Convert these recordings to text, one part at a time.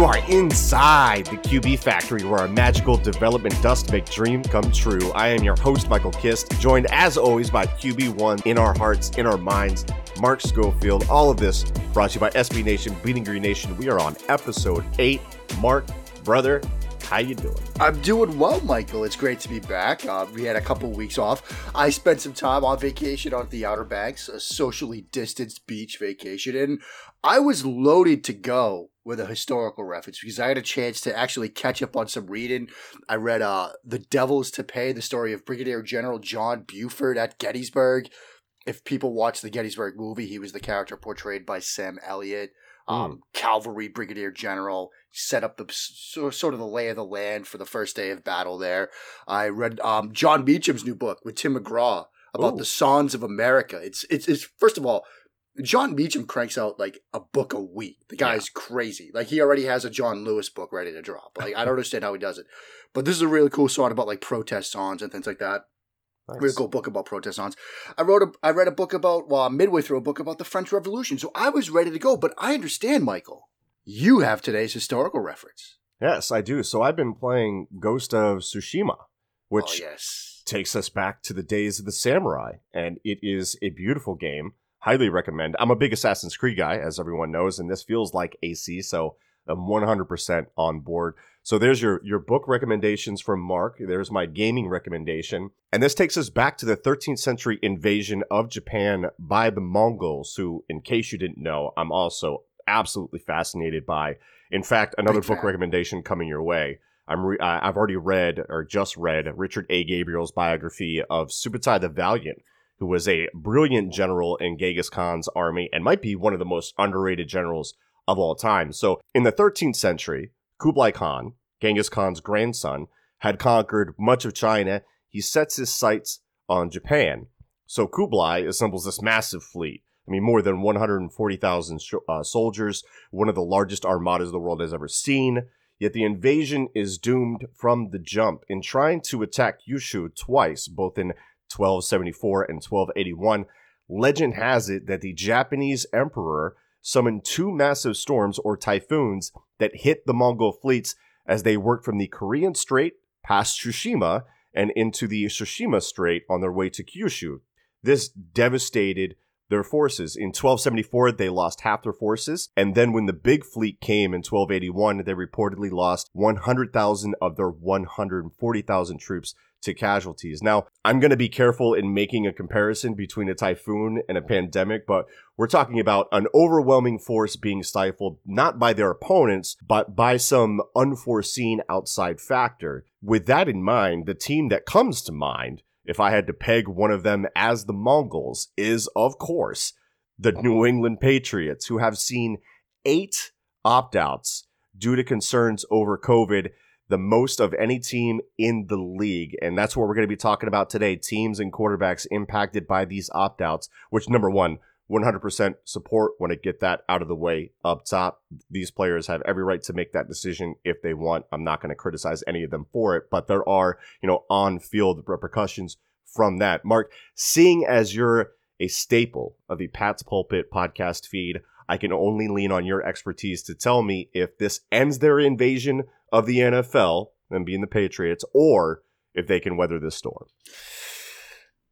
You are inside the QB factory where a magical development dust make dream come true. I am your host, Michael Kist, joined as always by QB1 in our hearts, in our minds, Mark Schofield. All of this brought to you by SB Nation, Bleeding Green Nation. We are on episode eight. Mark, brother, how you doing? I'm doing well, Michael. It's great to be back. Uh, we had a couple weeks off. I spent some time on vacation on the Outer Banks, a socially distanced beach vacation, and I was loaded to go with a historical reference because I had a chance to actually catch up on some reading. I read uh, The Devils to Pay, the story of Brigadier General John Buford at Gettysburg. If people watch the Gettysburg movie, he was the character portrayed by Sam Elliott. Um, Mm. Cavalry Brigadier General set up the so, sort of the lay of the land for the first day of battle there. I read um, John Meacham's new book with Tim McGraw about Ooh. the Songs of America. It's, it's it's first of all, John Meacham cranks out like a book a week. The guy's crazy. Like he already has a John Lewis book ready to drop. Like I don't understand how he does it. But this is a really cool song about like protest songs and things like that. Nice. Really cool book about protest songs. I wrote a I read a book about well, I'm midway through a book about the French Revolution. So I was ready to go, but I understand, Michael. You have today's historical reference. Yes, I do. So I've been playing Ghost of Tsushima, oh, which oh, yes. takes us back to the days of the samurai, and it is a beautiful game. Highly recommend. I'm a big Assassin's Creed guy, as everyone knows, and this feels like AC, so I'm 100% on board. So there's your your book recommendations from Mark. There's my gaming recommendation, and this takes us back to the 13th century invasion of Japan by the Mongols, who, in case you didn't know, I'm also absolutely fascinated by. In fact, another Big book fan. recommendation coming your way. I'm re- I've already read or just read Richard A. Gabriel's biography of Subutai the Valiant, who was a brilliant general in Genghis Khan's army and might be one of the most underrated generals of all time. So, in the 13th century, Kublai Khan, Genghis Khan's grandson, had conquered much of China. He sets his sights on Japan. So, Kublai assembles this massive fleet. I mean, more than 140,000 sh- uh, soldiers, one of the largest armadas the world has ever seen. Yet the invasion is doomed from the jump. In trying to attack Kyushu twice, both in 1274 and 1281, legend has it that the Japanese emperor summoned two massive storms or typhoons that hit the Mongol fleets as they worked from the Korean Strait past Tsushima and into the Tsushima Strait on their way to Kyushu. This devastated their forces. In 1274, they lost half their forces, and then when the big fleet came in 1281, they reportedly lost 100,000 of their 140,000 troops to casualties. Now, I'm going to be careful in making a comparison between a typhoon and a pandemic, but we're talking about an overwhelming force being stifled not by their opponents, but by some unforeseen outside factor. With that in mind, the team that comes to mind, if I had to peg one of them as the Mongols, is, of course, the New England Patriots, who have seen eight opt outs due to concerns over COVID the most of any team in the league. And that's what we're going to be talking about today teams and quarterbacks impacted by these opt outs, which, number one, 100% support want to get that out of the way up top. These players have every right to make that decision if they want. I'm not going to criticize any of them for it, but there are, you know, on field repercussions from that. Mark, seeing as you're a staple of the Pat's Pulpit podcast feed, I can only lean on your expertise to tell me if this ends their invasion of the NFL, them being the Patriots, or if they can weather this storm.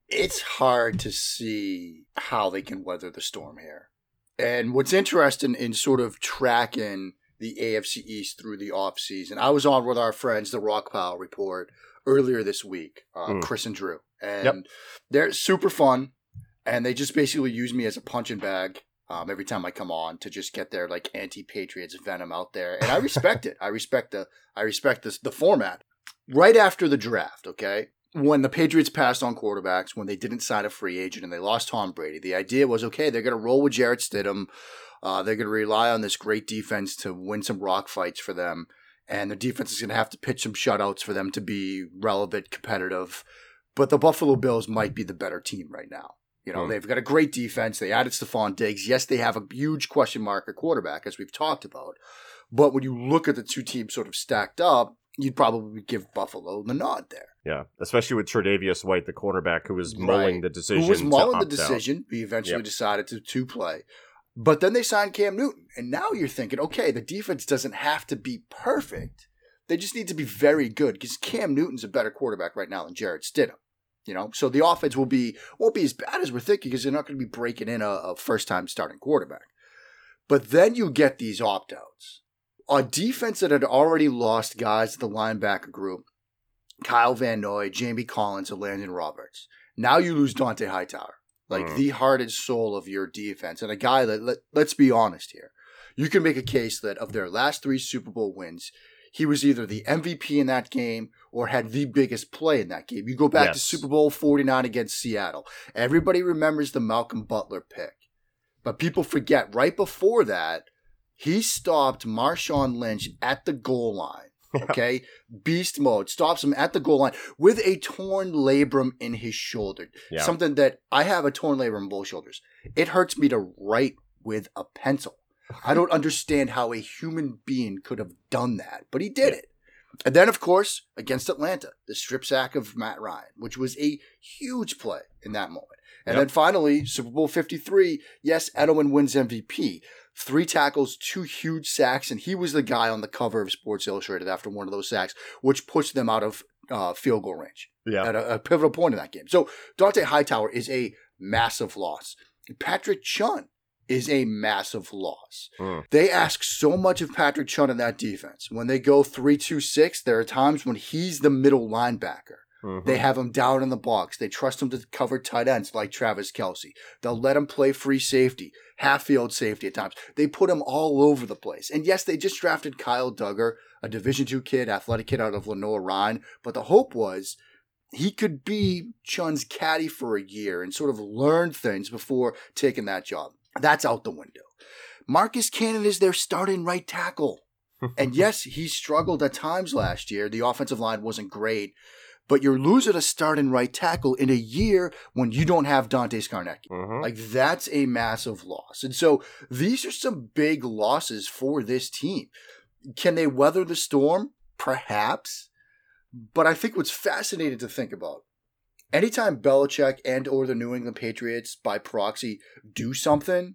It's hard to see how they can weather the storm here. And what's interesting in sort of tracking the AFC East through the offseason, I was on with our friends, the Rock Pile Report, earlier this week, uh, Mm. Chris and Drew. And Yep. they're super fun. And they just basically use me as a punching bag um, every time I come on to just get their like anti-patriots venom out there, and I respect it. I respect the I respect this the format. Right after the draft, okay, when the Patriots passed on quarterbacks, when they didn't sign a free agent and they lost Tom Brady, the idea was okay, they're going to roll with Jarrett Stidham. Uh, they're going to rely on this great defense to win some rock fights for them, and the defense is going to have to pitch some shutouts for them to be relevant, competitive. But the Buffalo Bills might be the better team right now. You know, hmm. they've got a great defense. They added Stefon Diggs. Yes, they have a huge question mark at quarterback, as we've talked about. But when you look at the two teams sort of stacked up, you'd probably give Buffalo the nod there. Yeah, especially with Tre'Davious White, the cornerback, who was mulling right. the decision. Who was mulling the decision. Out. eventually yep. decided to, to play. But then they signed Cam Newton. And now you're thinking, okay, the defense doesn't have to be perfect. They just need to be very good because Cam Newton's a better quarterback right now than Jarrett Stidham. You know, so the offense will be won't be as bad as we're thinking because they're not going to be breaking in a, a first time starting quarterback. But then you get these opt outs. A defense that had already lost guys to the linebacker group, Kyle Van Noy, Jamie Collins, and Landon Roberts. Now you lose Dont'a Hightower, like mm. the heart and soul of your defense, and a guy that let, let's be honest here. You can make a case that of their last three Super Bowl wins, he was either the MVP in that game or had the biggest play in that game. You go back yes. to Super Bowl 49 against Seattle. Everybody remembers the Malcolm Butler pick. But people forget right before that, he stopped Marshawn Lynch at the goal line. Okay. Beast mode stops him at the goal line with a torn labrum in his shoulder. Yeah. Something that I have a torn labrum in both shoulders. It hurts me to write with a pencil. I don't understand how a human being could have done that, but he did it. And then, of course, against Atlanta, the strip sack of Matt Ryan, which was a huge play in that moment. And yep. then finally, Super Bowl 53, yes, Edelman wins MVP. Three tackles, two huge sacks, and he was the guy on the cover of Sports Illustrated after one of those sacks, which pushed them out of uh, field goal range yeah. at a, a pivotal point in that game. So Dont'a Hightower is a massive loss. Patrick Chung is a massive loss. Mm. They ask so much of Patrick Chung in that defense. When they go 3 2 6, there are times when he's the middle linebacker. Mm-hmm. They have him down in the box. They trust him to cover tight ends like Travis Kelce. They'll let him play free safety, half field safety at times. They put him all over the place. And yes, they just drafted Kyle Dugger, a Division two kid, athletic kid out of Lenoir-Rhyne. But the hope was he could be Chung's caddy for a year and sort of learn things before taking that job. That's out the window. Marcus Cannon is their starting right tackle. and yes, he struggled at times last year. The offensive line wasn't great, but you're losing a starting right tackle in a year when you don't have Dante Scarnecchia. Mm-hmm. Like that's a massive loss. And so these are some big losses for this team. Can they weather the storm? Perhaps. But I think what's fascinating to think about anytime Belichick and or the New England Patriots by proxy do something,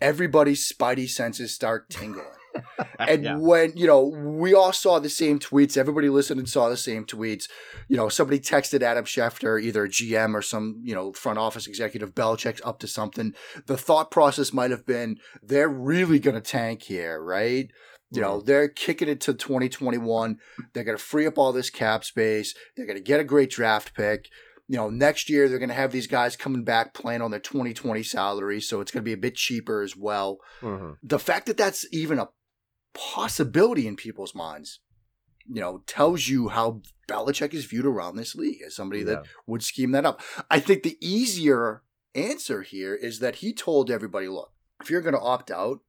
everybody's spidey senses start tingling. and yeah. when you know we all saw the same tweets everybody listened and saw the same tweets you know somebody texted adam schefter either a gm or some you know front office executive belichick's up to something the thought process might have been they're really going to tank here right you know, they're kicking it to 2021. They're going to free up all this cap space. They're going to get a great draft pick you know, next year they're going to have these guys coming back playing on their 2020 salary, so it's going to be a bit cheaper as well. Mm-hmm. The fact that that's even a possibility in people's minds, you know, tells you how Belichick is viewed around this league as somebody yeah. that would scheme that up. I think the easier answer here is that he told everybody, look, if you're going to opt out,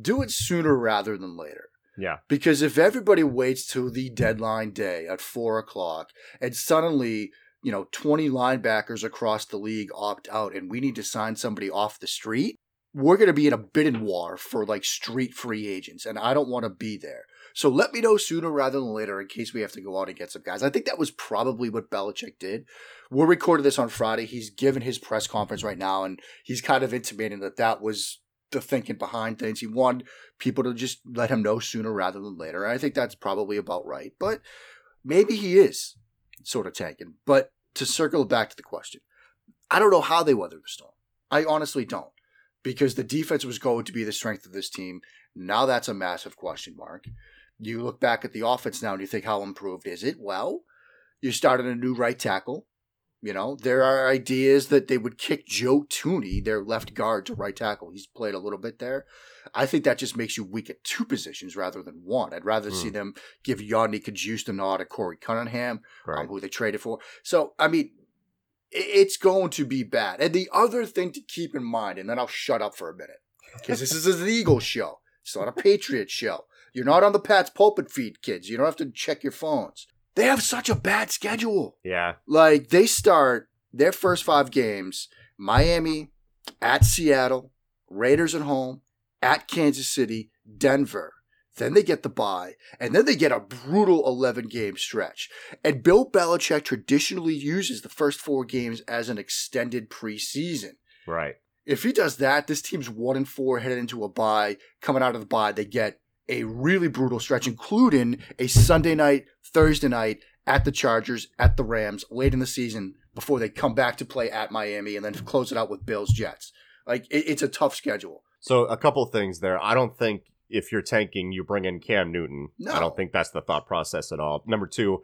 do it sooner rather than later. Yeah. Because if everybody waits till the deadline day at four o'clock and suddenly you know, 20 linebackers across the league opt out and we need to sign somebody off the street, we're going to be in a bidding war for like street free agents. And I don't want to be there. So let me know sooner rather than later in case we have to go out and get some guys. I think that was probably what Belichick did. We're recording this on Friday. He's given his press conference right now, and he's kind of intimating that that was the thinking behind things. He wanted people to just let him know sooner rather than later. I think that's probably about right. But maybe he is sort of tanking. But to circle back to the question, I don't know how they weathered the storm. I honestly don't. Because the defense was going to be the strength of this team. Now that's a massive question mark. You look back at the offense now and you think, how improved is it? Well, you started a new right tackle. You know, there are ideas that they would kick Joe Thuney, their left guard, to right tackle. He's played a little bit there. I think that just makes you weak at two positions rather than one. I'd rather see Hmm. them give Yodny Cajuste the nod to Korey Cunningham, um, who they traded for. So, I mean, it's going to be bad. And the other thing to keep in mind, and then I'll shut up for a minute, because this is an Eagles show. It's not a Patriot show. You're not on the Pat's pulpit feed, kids. You don't have to check your phones. They have such a bad schedule. Yeah. Like they start their first five games: Miami, at Seattle, Raiders at home, at Kansas City, Denver. Then they get the bye, and then they get a brutal 11 game stretch. And Bill Belichick traditionally uses the first four games as an extended preseason. Right. If he does that, this team's one and four headed into a bye. Coming out of the bye, they get a really brutal stretch, including a Sunday night, Thursday night at the Chargers, at the Rams, late in the season before they come back to play at Miami and then close it out with Bills Jets. Like it, it's a tough schedule. So a couple things there. I don't think if you're tanking, you bring in Cam Newton. No. I don't think that's the thought process at all. Number two,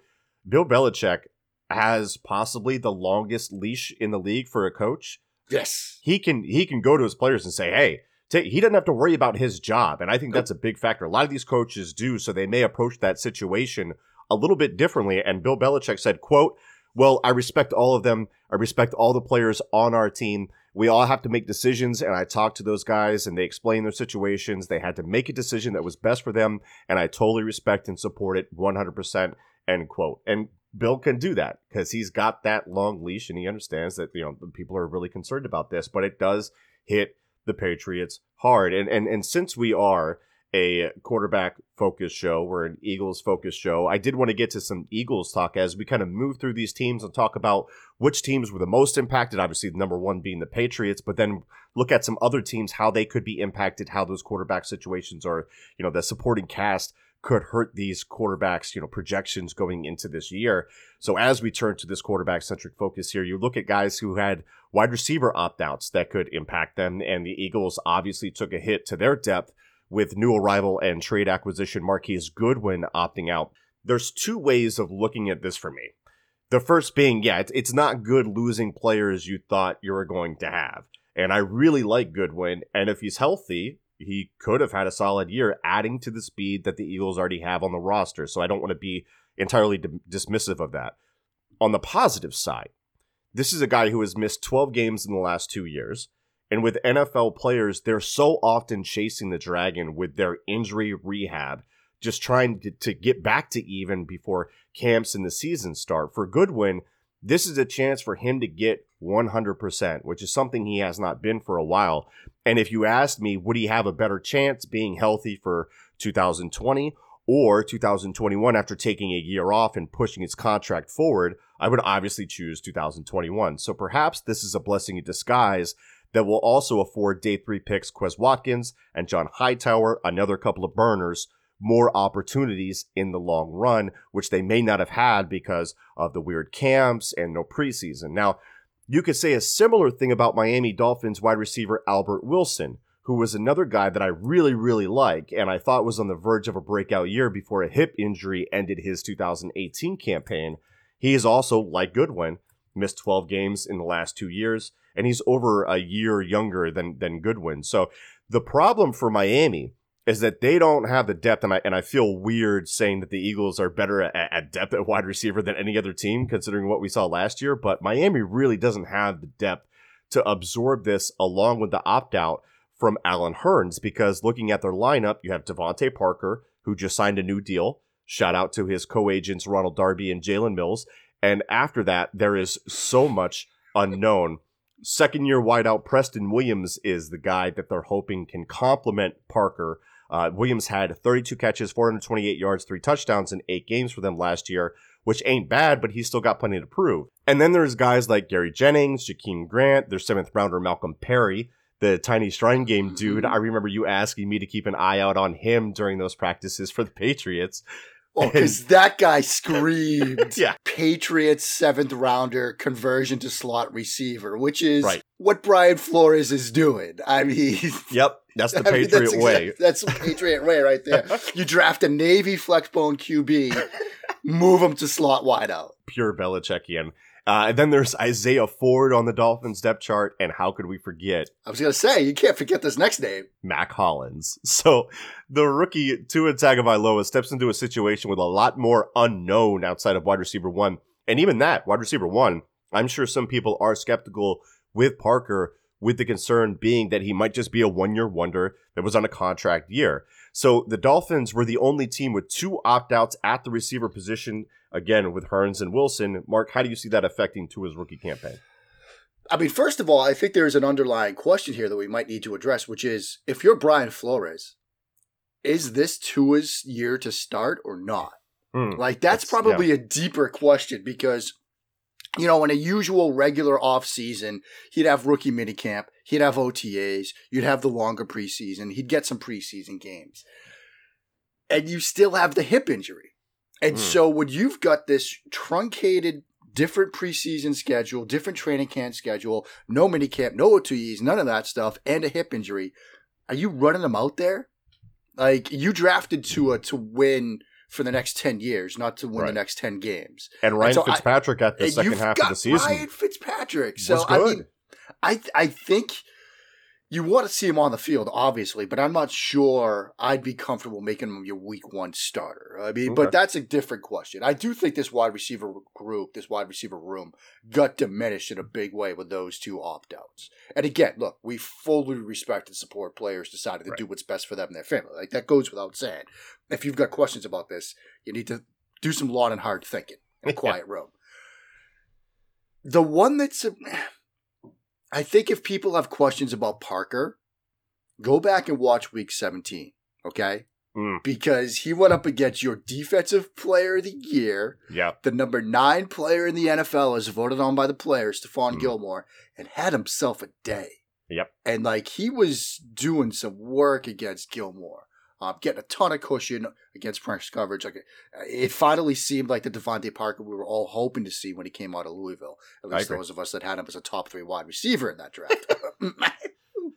Bill Belichick has possibly the longest leash in the league for a coach. Yes. He can he can go to his players and say, "Hey." He doesn't have to worry about his job, and I think that's a big factor. A lot of these coaches do, so they may approach that situation a little bit differently. And Bill Belichick said, "quote Well, I respect all of them. I respect all the players on our team. We all have to make decisions, and I talked to those guys, and they explained their situations. They had to make a decision that was best for them, and I totally respect and support it 100%." End quote. And Bill can do that because he's got that long leash, and he understands that you know people are really concerned about this, but it does hit the Patriots hard. And and and since we are a quarterback focused show, we're an Eagles focused show. I did want to get to some Eagles talk as we kind of move through these teams and talk about which teams were the most impacted. Obviously, the number one being the Patriots, but then look at some other teams, how they could be impacted, how those quarterback situations are, you know, the supporting cast could hurt these quarterbacks, you know, projections going into this year. So as we turn to this quarterback centric focus here, you look at guys who had wide receiver opt outs that could impact them, and the Eagles obviously took a hit to their depth with new arrival and trade acquisition Marquise Goodwin opting out. There's two ways of looking at this for me. The first being, yeah, it's, it's not good losing players you thought you were going to have. And I really like Goodwin. And if he's healthy, he could have had a solid year adding to the speed that the Eagles already have on the roster. So I don't want to be entirely d- dismissive of that. On the positive side, this is a guy who has missed 12 games in the last two years. And with NFL players, they're so often chasing the dragon with their injury rehab, just trying to, to get back to even before camps and the season start. For Goodwin, this is a chance for him to get 100%, which is something he has not been for a while. And if you asked me, would he have a better chance being healthy for 2020 or 2021 after taking a year off and pushing his contract forward? I would obviously choose 2021. So perhaps this is a blessing in disguise that will also afford day three picks Quez Watkins and John Hightower, another couple of burners, more opportunities in the long run, which they may not have had because of the weird camps and no preseason. Now, you could say a similar thing about Miami Dolphins wide receiver Albert Wilson, who was another guy that I really, really like, and I thought was on the verge of a breakout year before a hip injury ended his 2018 campaign. He is also, like Goodwin, missed 12 games in the last two years, and he's over a year younger than, than Goodwin. So the problem for Miami is that they don't have the depth, and I and I feel weird saying that the Eagles are better at, at depth at wide receiver than any other team, considering what we saw last year. But Miami really doesn't have the depth to absorb this, along with the opt out from Allen Hurns, because looking at their lineup, you have DeVante Parker, who just signed a new deal. Shout out to his co-agents Ronald Darby and Jalen Mills. And after that, there is so much unknown. Second year wideout Preston Williams is the guy that they're hoping can complement Parker. Uh, Williams had 32 catches, 428 yards, three touchdowns in eight games for them last year, which ain't bad, but he's still got plenty to prove. And then there's guys like Gary Jennings, Jakeem Grant, their seventh rounder Malcolm Perry, the tiny shrine game dude. I remember you asking me to keep an eye out on him during those practices for the Patriots. Oh, because that guy screamed Yeah. Patriots seventh rounder conversion to slot receiver, which is Right. what Brian Flores is doing. I mean, Yep, that's the I mean, Patriot that's way. exact- that's the Patriot way right there. You draft a Navy flexbone QB, move him to slot wideout. pure Belichickian. Uh, and then there's Isaiah Ford on the Dolphins depth chart, and how could we forget I was gonna say you can't forget this next name. Mack Hollins? So the rookie Tua Tagovailoa steps into a situation with a lot more unknown outside of wide receiver one, and even that wide receiver one, I'm sure some people are skeptical with Parker, with the concern being that he might just be a one year wonder that was on a contract year. So the Dolphins were the only team with two opt outs at the receiver position, again with Hurns and Wilson. Mark, how do you see that affecting Tua's rookie campaign? I mean, first of all, I think there's an underlying question here that we might need to address, which is if you're Brian Flores, is this Tua's year to start or not? Hmm. Like that's, That's- probably a deeper question because you know, in a usual regular off season, he'd have rookie minicamp, he'd have OTAs, you'd have the longer preseason, he'd get some preseason games. And you still have the hip injury. And Mm. so when you've got this truncated different preseason schedule, different training camp schedule, no minicamp, no OTAs, none of that stuff, and a hip injury, are you running him out there? Like you drafted Tua to win for the next ten years, not to win the next ten games. And Ryan so I- Fitzpatrick at the second half of the season Ryan Fitzpatrick. So I mean, I I think you want to see him on the field, obviously, but I'm not sure I'd be comfortable making him your week one starter. I mean, Okay. but that's a different question. I do think this wide receiver group, this wide receiver room, got diminished in a big way with those two opt outs. And again, look, we fully respect and support players deciding to Right. do what's best for them and their family. Like that goes without saying. If you've got questions about this, you need to do some long and hard thinking in a quiet room. The one that's, I think if people have questions about Parker, go back and watch week 17, okay? Mm. Because he went up against your defensive player of the year, yeah, the number nine player in the NFL as voted on by the players, Stephon Mm. Gilmore, and had himself a day. Yep. And like he was doing some work against Gilmore, um, getting a ton of cushion against press coverage. Like it finally seemed like the DeVante Parker we were all hoping to see when he came out of Louisville. At least those of us that had him as a top three wide receiver in that draft.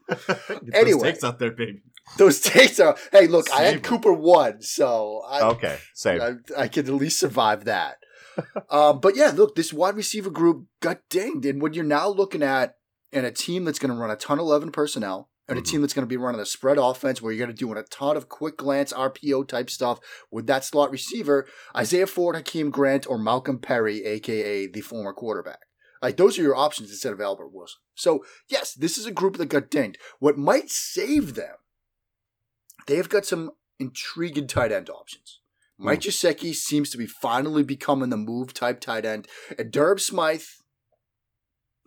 Anyway. those takes out there, baby. those takes are. Hey, look, I Save had 'em. Cooper one, so I, Okay, same. I, I could at least survive that. um, but yeah, look, this wide receiver group got dinged. And when you're now looking at and a team that's going to run a ton of 11 personnel and a mm-hmm. team that's going to be running a spread offense where you're going to do a ton of quick glance RPO type stuff with that slot receiver, Isaiah Ford, Jakeem Grant, or Malcolm Perry, aka the former quarterback. Like those are your options instead of Albert Wilson. So yes, this is a group that got dinged. What might save them, they've got some intriguing tight end options. Hmm. Mike Gesicki seems to be finally becoming the move type tight end. And Durham Smythe,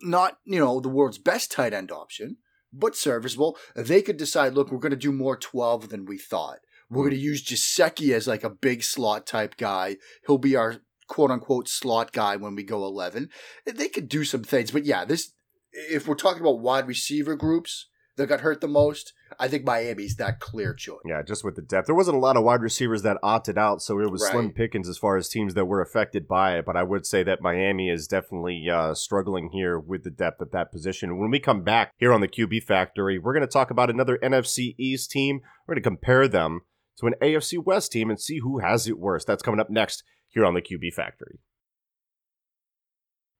not, you know, the world's best tight end option, but serviceable. They could decide, look, we're going to do more 12 than we thought. We're going to use Gesicki as like a big slot type guy. He'll be our quote unquote slot guy when we go 11. They could do some things. But yeah, this, if we're talking about wide receiver groups that got hurt the most, I think Miami's that clear choice. Yeah, just with the depth. There wasn't a lot of wide receivers that opted out, so it was slim pickings as far as teams that were affected by it. But I would say that Miami is definitely uh, struggling here with the depth at that position. When we come back here on the QB Factory, we're going to talk about another NFC East team. We're going to compare them to an AFC West team and see who has it worse. That's coming up next here on the QB Factory.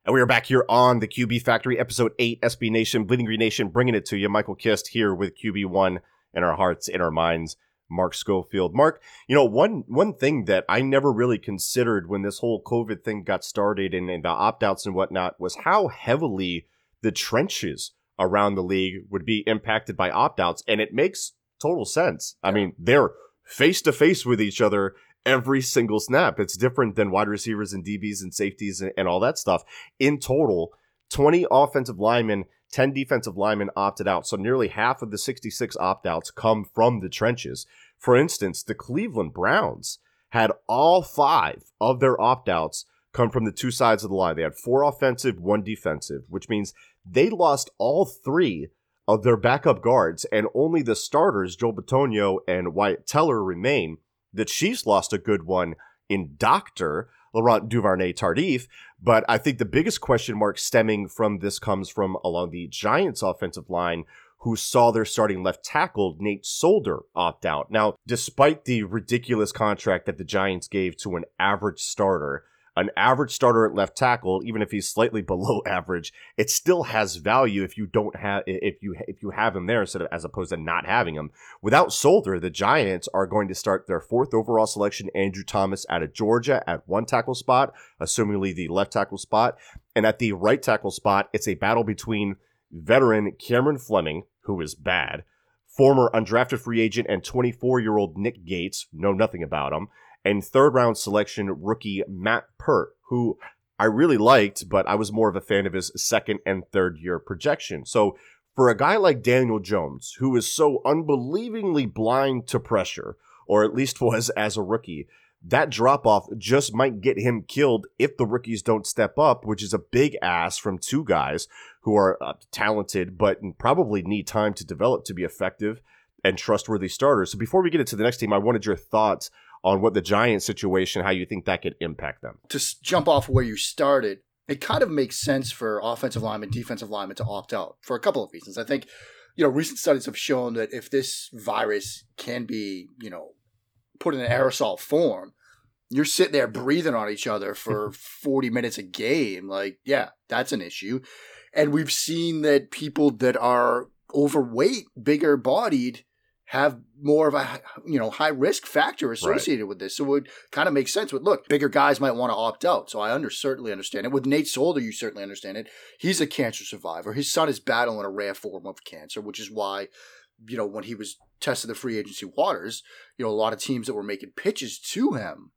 And we are back here on the QB Factory, episode 8, SB Nation, Bleeding Green Nation, bringing it to you. Michael Kist here with QB1 in our hearts, in our minds. Mark Schofield. Mark, you know, one one thing that I never really considered when this whole COVID thing got started and, and the opt-outs and whatnot was how heavily the trenches around the league would be impacted by opt-outs. And it makes total sense. I mean, they're face to face with each other every single snap. It's different than wide receivers and DBs and safeties and, and all that stuff. In total, 20 offensive linemen, 10 defensive linemen opted out. So nearly half of the 66 opt outs come from the trenches. For instance, the Cleveland Browns had all five of their opt outs come from the two sides of the line. They had four offensive, one defensive, which means they lost all three of their backup guards, and only the starters, Joe Bitonio and Wyatt Teller, remain. The Chiefs lost a good one in Doctor Laurent Duvernay Tardif, but I think the biggest question mark stemming from this comes from along the Giants' offensive line, who saw their starting left tackle, Nate Solder, opt out. Now, despite the ridiculous contract that the Giants gave to an average starter, an average starter at left tackle, even if he's slightly below average, it still has value if you don't have if you if you have him there instead of as opposed to not having him. Without Solder, the Giants are going to start their fourth overall selection, Andrew Thomas out of Georgia at one tackle spot, assumingly the left tackle spot, and at the right tackle spot, it's a battle between veteran Cameron Fleming, who is bad, former undrafted free agent and 24 year old Nick Gates, know nothing about him, and third round selection rookie Matt Peart, who I really liked, but I was more of a fan of his second and third year projection. So for a guy like Daniel Jones, who is so unbelievingly blind to pressure, or at least was as a rookie, that drop off just might get him killed if the rookies don't step up, which is a big ass from two guys who are uh, talented but probably need time to develop to be effective and trustworthy starters. So before we get into the next team, I wanted your thoughts on what the Giants situation, how you think that could impact them. To jump off where you started, it kind of makes sense for offensive linemen, defensive linemen to opt out for a couple of reasons. I think, you know, recent studies have shown that if this virus can be, you know, put in an aerosol form, you're sitting there breathing on each other for 40 minutes a game. Like, yeah, that's an issue. And we've seen that people that are overweight, bigger bodied, have more of a you know high risk factor associated right. with this. So it would kind of make sense. With look, bigger guys might want to opt out. So I under certainly understand it. With Nate Solder, you certainly understand it. He's a cancer survivor. His son is battling a rare form of cancer, which is why you know when he was tested the free agency waters, you know a lot of teams that were making pitches to him,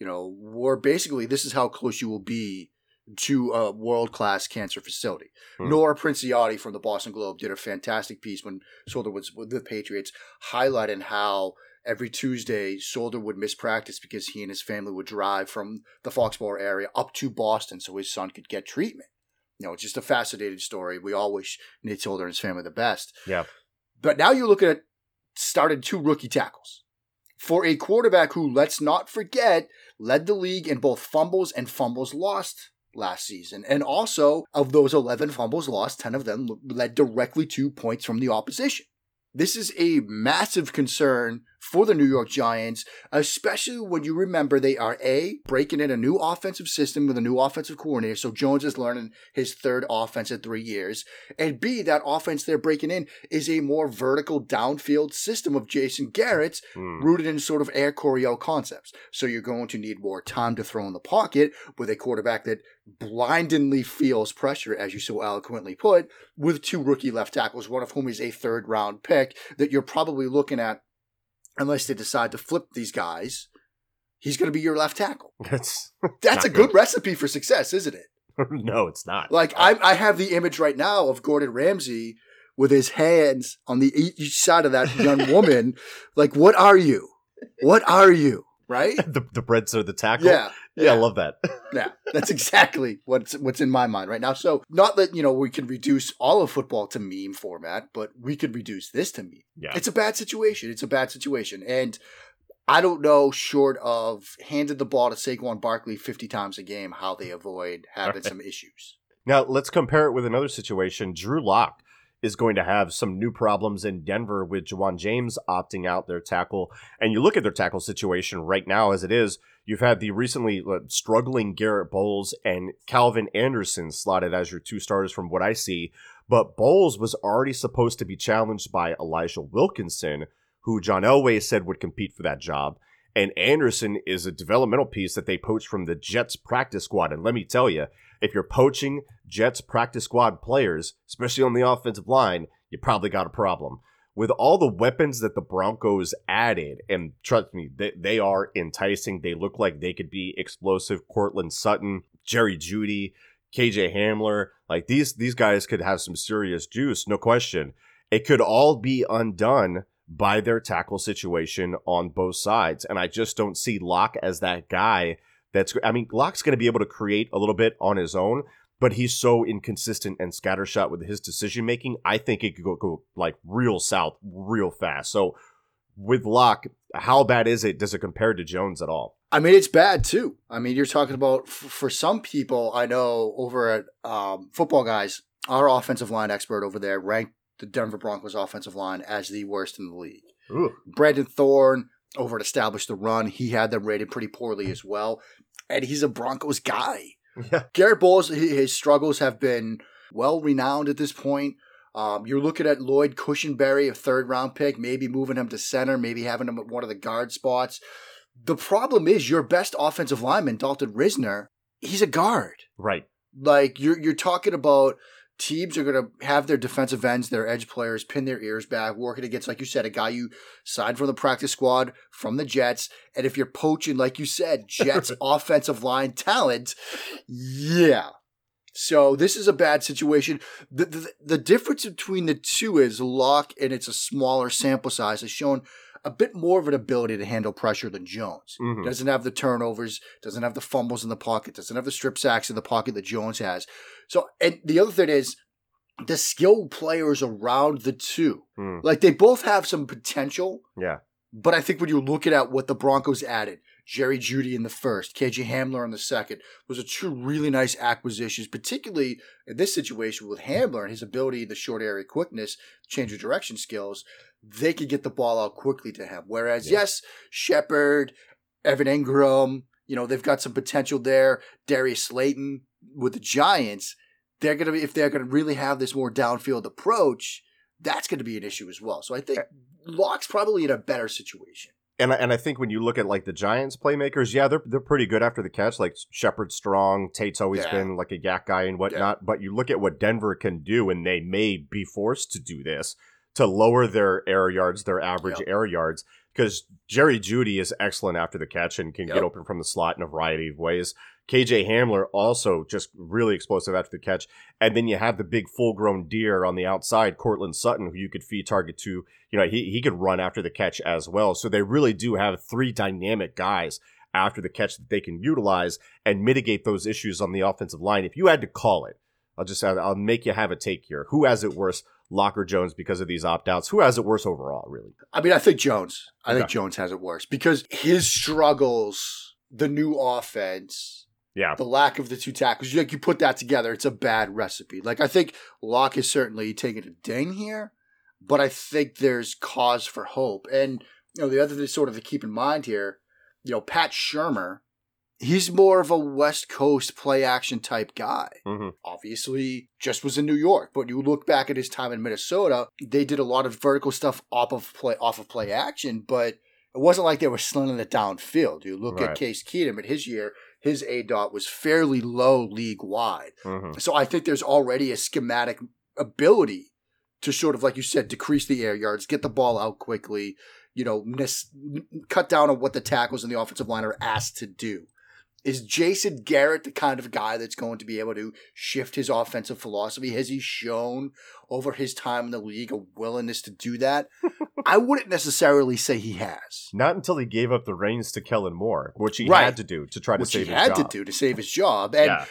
you know, were basically this is how close you will be to a world class cancer facility. Hmm. Nora Princiotti from the Boston Globe did a fantastic piece when Solder was with the Patriots, highlighting how every Tuesday Solder would miss practice because he and his family would drive from the Foxborough area up to Boston so his son could get treatment. You know, it's just a fascinating story. We all wish Nate Solder and his family the best. Yeah. But now you look at started two rookie tackles for a quarterback who, let's not forget, led the league in both fumbles and fumbles lost last season. And also, of those 11 fumbles lost, 10 of them led directly to points from the opposition. This is a massive concern for the New York Giants, especially when you remember they are A, breaking in a new offensive system with a new offensive coordinator. So Jones is learning his third offense in three years. And B, that offense they're breaking in is a more vertical downfield system of Jason Garrett's mm. rooted in sort of Air Coryell concepts. So you're going to need more time to throw in the pocket with a quarterback that blindingly feels pressure, as you so eloquently put, with two rookie left tackles, one of whom is a third round pick that you're probably looking at unless they decide to flip these guys, he's going to be your left tackle. That's that's a good, good recipe for success, isn't it? no, it's not. Like I, I have the image right now of Gordon Ramsay with his hands on the each side of that young woman. like, what are you? What are you? Right? the the breads are the tackle. Yeah, yeah, I love that. yeah, that's exactly what's what's in my mind right now. So, not that you know we can reduce all of football to meme format, but we could reduce this to meme. Yeah, it's a bad situation. It's a bad situation, and I don't know, short of handed the ball to Saquon Barkley fifty times a game, how they avoid having right. some issues. Now let's compare it with another situation. Drew Lock is going to have some new problems in Denver with Ja'Wuan James opting out their tackle. And you look at their tackle situation right now as it is, you've had the recently struggling Garrett Bolles and Calvin Anderson slotted as your two starters from what I see. But Bolles was already supposed to be challenged by Elijah Wilkinson, who John Elway said would compete for that job. And Anderson is a developmental piece that they poached from the Jets practice squad. And let me tell you, if you're poaching Jets practice squad players, especially on the offensive line, you probably got a problem. With all the weapons that the Broncos added, and trust me, they, they are enticing. They look like they could be explosive. Courtland Sutton, Jerry Jeudy, KJ Hamler, like these these guys could have some serious juice, no question. It could all be undone by their tackle situation on both sides. And I just don't see Lock as that guy that's I mean, Lock's going to be able to create a little bit on his own, but he's so inconsistent and scattershot with his decision making. I think it could go, go like real south real fast. So with Lock, how bad is it? Does it compare to Jones at all? I mean, it's bad too. I mean, you're talking about f- for some people I know over at um, Football Guys, our offensive line expert over there ranked the Denver Broncos offensive line as the worst in the league. Ooh. Brandon Thorn over at Establish the Run, he had them rated pretty poorly as well. and he's a Broncos guy. Yeah. Garrett Bolles, his struggles have been well renowned at this point. Um, you're looking at Lloyd Cushenberry, a third round pick, maybe moving him to center, maybe having him at one of the guard spots. The problem is your best offensive lineman, Dalton Risner, he's a guard. Right. Like you're you're talking about teams are going to have their defensive ends, their edge players pin their ears back, working against, like you said, a guy you signed from the practice squad from the Jets. And if you're poaching, like you said, Jets offensive line talent, yeah. So this is a bad situation. The, the the difference between the two is Lock, and it's a smaller sample size, has shown a bit more of an ability to handle pressure than Jones. Mhm. Doesn't have the turnovers, doesn't have the fumbles in the pocket, doesn't have the strip sacks in the pocket that Jones has. So, and the other thing is the skill players around the two. Mm. Like they both have some potential, Yeah. but I think when you're looking at what the Broncos added, Jerry Jeudy in the first, KJ Hamler in the second, those are two really nice acquisitions, particularly in this situation with Hamler and his ability, the short area quickness, change of direction skills. They could get the ball out quickly to him. Whereas, Yeah. yes, Shepard, Evan Engram, you know, they've got some potential there. Darius Slayton with the Giants, they're going to be, if they're going to really have this more downfield approach, that's going to be an issue as well. So I think Lock's probably in a better situation. And I, and I think when you look at like the Giants playmakers, yeah, they're they're pretty good after the catch. Like Shepard strong, Tate's always Yeah. been like a YAC guy and whatnot. But you look at what Denver can do, and they may be forced to do this to lower their air yards, their average Yep. air yards, because Jerry Jeudy is excellent after the catch and can Yep. get open from the slot in a variety of ways. KJ Hamler also just really explosive after the catch. And then you have the big full grown deer on the outside, Courtland Sutton, who you could feed target to. You know, he, he could run after the catch as well. So they really do have three dynamic guys after the catch that they can utilize and mitigate those issues on the offensive line. If you had to call it, I'll just I'll make you have a take here. Who has it worse, Locker Jones, because of these opt outs? Who has it worse overall, really? I mean, I think Jones. I think Jones has it worse because his struggles, the new offense, Yeah. the lack of the two tackles, like you put that together, it's a bad recipe. Like I think Lock is certainly taking a ding here, but I think there's cause for hope. And you know, the other thing sort of to keep in mind here, you know, Pat Shurmur, he's more of a West Coast play action type guy. hmm Obviously, just was in New York, but you look back at his time in Minnesota, they did a lot of vertical stuff off of play off of play action, but it wasn't like they were slinging it downfield. You look Right. at Case Keenum at his year, his aDOT was fairly low league wide. hmm So I think there's already a schematic ability to sort of, like you said, decrease the air yards, get the ball out quickly, you know, miss, cut down on what the tackles in the offensive line are asked to do. Is Jason Garrett the kind of guy that's going to be able to shift his offensive philosophy? Has he shown over his time in the league a willingness to do that? I wouldn't necessarily say he has. Not until he gave up the reins to Kellen Moore, which he Right. had to do to try to Which save his had job. to do to save his job. And yeah.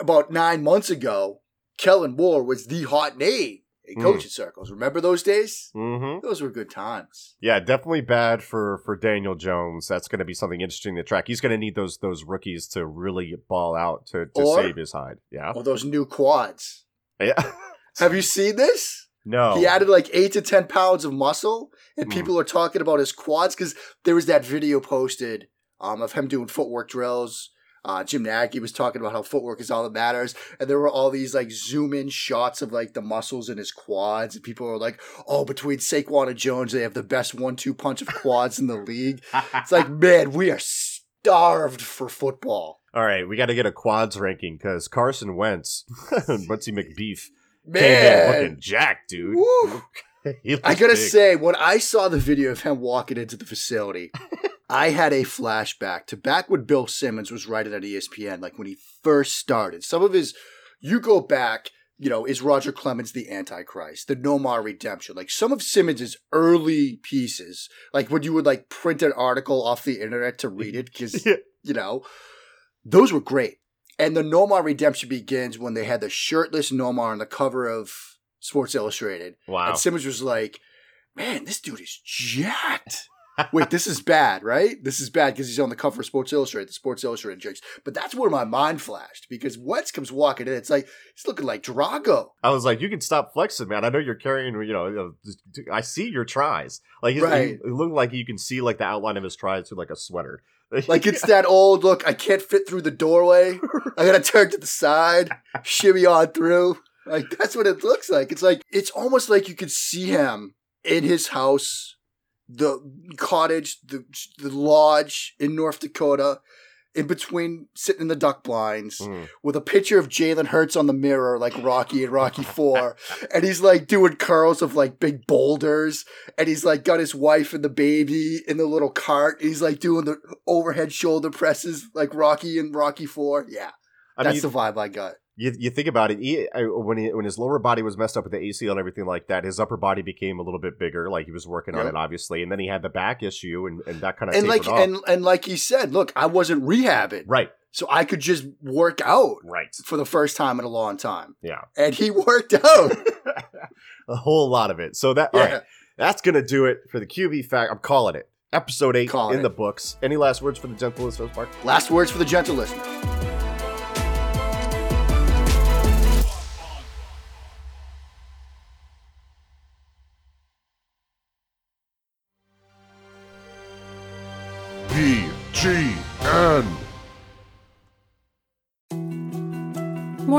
about nine months ago, Kellen Moore was the hot name in Mm. coaching circles. Remember those days? hmm Those were good times. Yeah, definitely bad for for Daniel Jones. That's going to be something interesting to track. He's going to need those those rookies to really ball out to, to Or- save his hide. Yeah, Or those new quads. yeah. Have you seen this? no, He added like eight to ten pounds of muscle, and Mm. people are talking about his quads because there was that video posted um, of him doing footwork drills. Uh, Jim Nagy was talking about how footwork is all that matters, and there were all these like zoom in shots of like the muscles in his quads, and people were like, "Oh, between Saquon and Jones, they have the best one-two punch of quads in the league." It's like, man, we are starved for football. All right, we got to get a quads ranking because Carson Wentz, Butsy McBeef, Man, looking jacked, dude. Woo. I gotta big. say, when I saw the video of him walking into the facility, I had a flashback to back when Bill Simmons was writing at ESPN, like when he first started. Some of his, you go back, you know, is Roger Clemens the Antichrist, the Nomar Redemption? Like some of Simmons's early pieces, like when you would like print an article off the internet to read it, because Yeah. you know, those were great. And the Nomar Redemption begins when they had the shirtless Nomar on the cover of Sports Illustrated. Wow. And Simmons was like, man, this dude is jacked. Wait, this is bad, right? This is bad because he's on the cover of Sports Illustrated, the Sports Illustrated chicks. But that's where my mind flashed because Wentz comes walking in. It's like he's looking like Drago. I was like, you can stop flexing, man. I know you're carrying, you know, I see your tries. Like, he's, Right. he, it looked like you can see like the outline of his tries through like a sweater. Like it's that old look. I can't fit through the doorway. I gotta turn to the side, shimmy on through. Like that's what it looks like. It's like it's almost like you could see him in his house, the cottage, the the lodge in North Dakota, in between sitting in the duck blinds Mm. with a picture of Jalen Hurts on the mirror, like Rocky and Rocky Four, and he's like doing curls of like big boulders, and he's like got his wife and the baby in the little cart. And he's like doing the overhead shoulder presses like Rocky and Rocky Four. Yeah, I that's mean, the vibe I got. You, you think about it, he, when he, when his lower body was messed up with the ACL and everything like that, his upper body became a little bit bigger. Like he was working on it, obviously, and then he had the back issue, and, and that kind of And like off. and and like he said, look, I wasn't rehabbing, right, so I could just work out right, for the first time in a long time, yeah, and he worked out. a whole lot of it. So that yeah. right, that's gonna do it for the QB fact. I'm calling it episode eight Calling in it. the books. Any last words for the gentle listeners, Mark? Last words for the gentle listener.